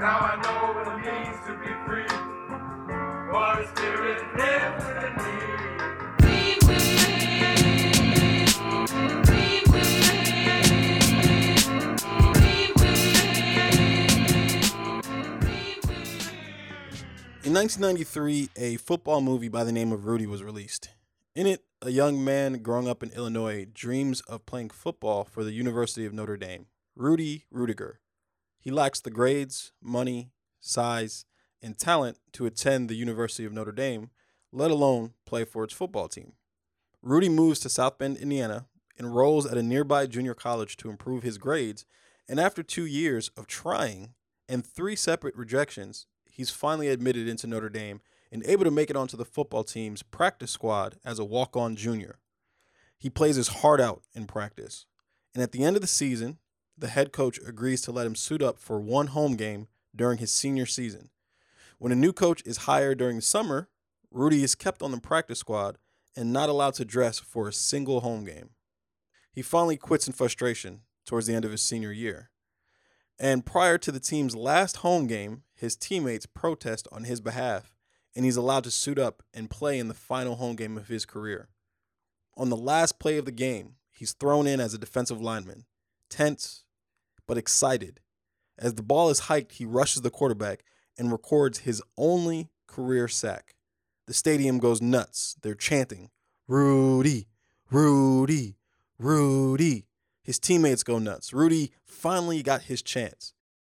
Now I know what it means to be free. For the spirit lives within me. In 1993, a football movie by the name of Rudy was released. In it, a young man growing up in Illinois dreams of playing football for the University of Notre Dame. Rudy Ruettiger. He lacks the grades, money, size, and talent to attend the University of Notre Dame, let alone play for its football team. Rudy moves to South Bend, Indiana, enrolls at a nearby junior college to improve his grades, and after two years of trying and three separate rejections, he's finally admitted into Notre Dame and able to make it onto the football team's practice squad as a walk on junior. He plays his heart out in practice, and at the end of the season, the head coach agrees to let him suit up for one home game during his senior season. When a new coach is hired during the summer, Rudy is kept on the practice squad and not allowed to dress for a single home game. He finally quits in frustration towards the end of his senior year. And prior to the team's last home game, his teammates protest on his behalf, and he's allowed to suit up and play in the final home game of his career. On the last play of the game, he's thrown in as a defensive lineman, tense but excited. As the ball is hiked, he rushes the quarterback and records his only career sack. The stadium goes nuts. They're chanting, Rudy, Rudy, Rudy. His teammates go nuts. Rudy finally got his chance.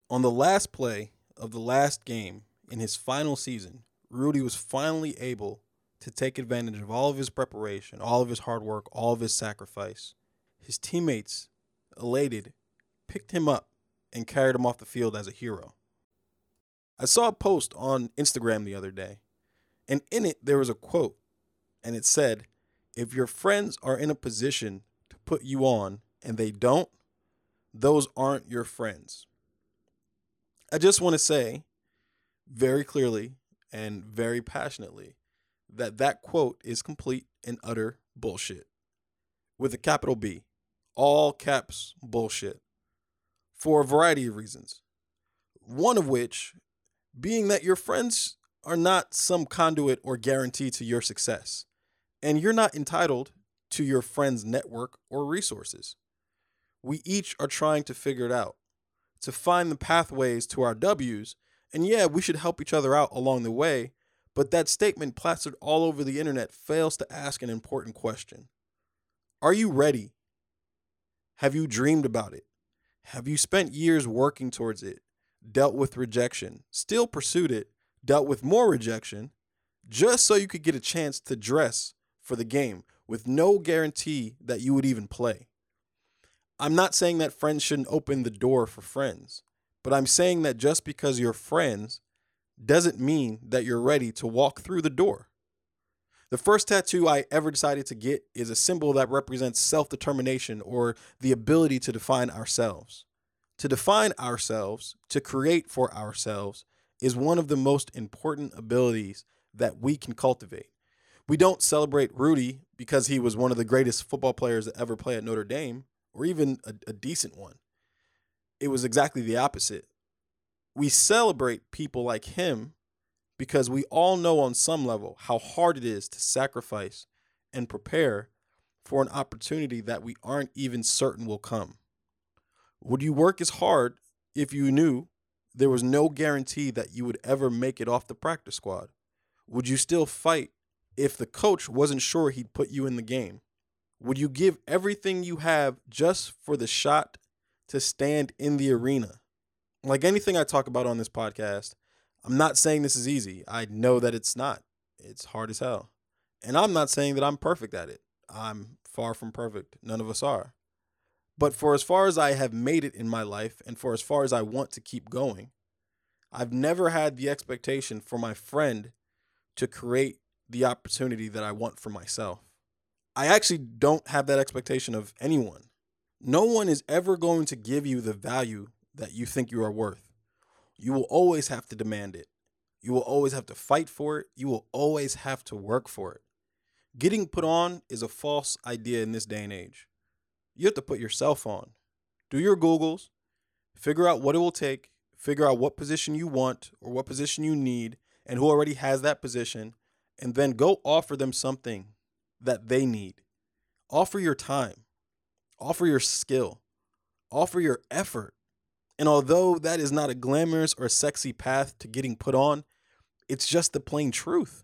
On the last play of the last game in his final season, Rudy was finally able to take advantage of all of his preparation, all of his hard work, all of his sacrifice. His teammates, elated, picked him up and carried him off the field as a hero. I saw a post on Instagram the other day, and in it there was a quote, and it said, If your friends are in a position to put you on and they don't, those aren't your friends. I just want to say very clearly and very passionately that that quote is complete and utter bullshit. With a capital B, all caps bullshit. For a variety of reasons. One of which being that your friends are not some conduit or guarantee to your success, and you're not entitled to your friend's network or resources. We each are trying to figure it out, to find the pathways to our W's, and yeah, we should help each other out along the way, but that statement plastered all over the internet fails to ask an important question Are you ready? Have you dreamed about it? Have you spent years working towards it? dealt with rejection, still pursued it, dealt with more rejection, just so you could get a chance to dress for the game with no guarantee that you would even play. I'm not saying that friends shouldn't open the door for friends, but I'm saying that just because you're friends doesn't mean that you're ready to walk through the door. The first tattoo I ever decided to get is a symbol that represents self determination or the ability to define ourselves. To define ourselves, to create for ourselves, is one of the most important abilities that we can cultivate. We don't celebrate Rudy because he was one of the greatest football players to ever play at Notre Dame, or even a, a decent one. It was exactly the opposite. We celebrate people like him because we all know on some level how hard it is to sacrifice and prepare for an opportunity that we aren't even certain will come. Would you work as hard if you knew there was no guarantee that you would ever make it off the practice squad? Would you still fight if the coach wasn't sure he'd put you in the game? Would you give everything you have just for the shot to stand in the arena? Like anything I talk about on this podcast, I'm not saying this is easy. I know that it's not. It's hard as hell. And I'm not saying that I'm perfect at it. I'm far from perfect. None of us are. But for as far as I have made it in my life and for as far as I want to keep going, I've never had the expectation for my friend to create the opportunity that I want for myself. I actually don't have that expectation of anyone. No one is ever going to give you the value that you think you are worth. You will always have to demand it. You will always have to fight for it. You will always have to work for it. Getting put on is a false idea in this day and age. You have to put yourself on. Do your Googles, figure out what it will take, figure out what position you want or what position you need and who already has that position, and then go offer them something that they need. Offer your time, offer your skill, offer your effort. And although that is not a glamorous or sexy path to getting put on, it's just the plain truth.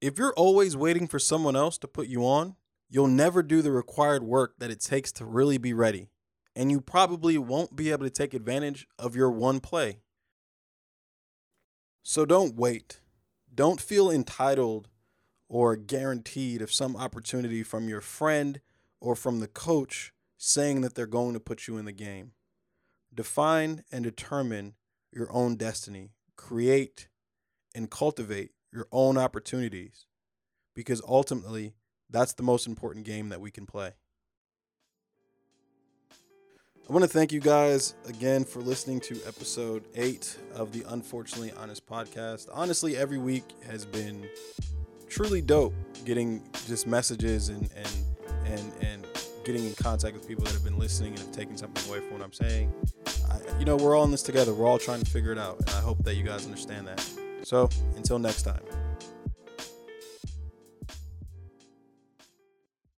If you're always waiting for someone else to put you on, you'll never do the required work that it takes to really be ready. And you probably won't be able to take advantage of your one play. So don't wait. Don't feel entitled or guaranteed of some opportunity from your friend or from the coach saying that they're going to put you in the game. Define and determine your own destiny. Create and cultivate your own opportunities because ultimately that's the most important game that we can play. I want to thank you guys again for listening to episode eight of the Unfortunately Honest podcast. Honestly, every week has been truly dope getting just messages and and and and getting in contact with people that have been listening and have taken something away from what I'm saying. I, you know, we're all in this together. We're all trying to figure it out, and I hope that you guys understand that. So, until next time.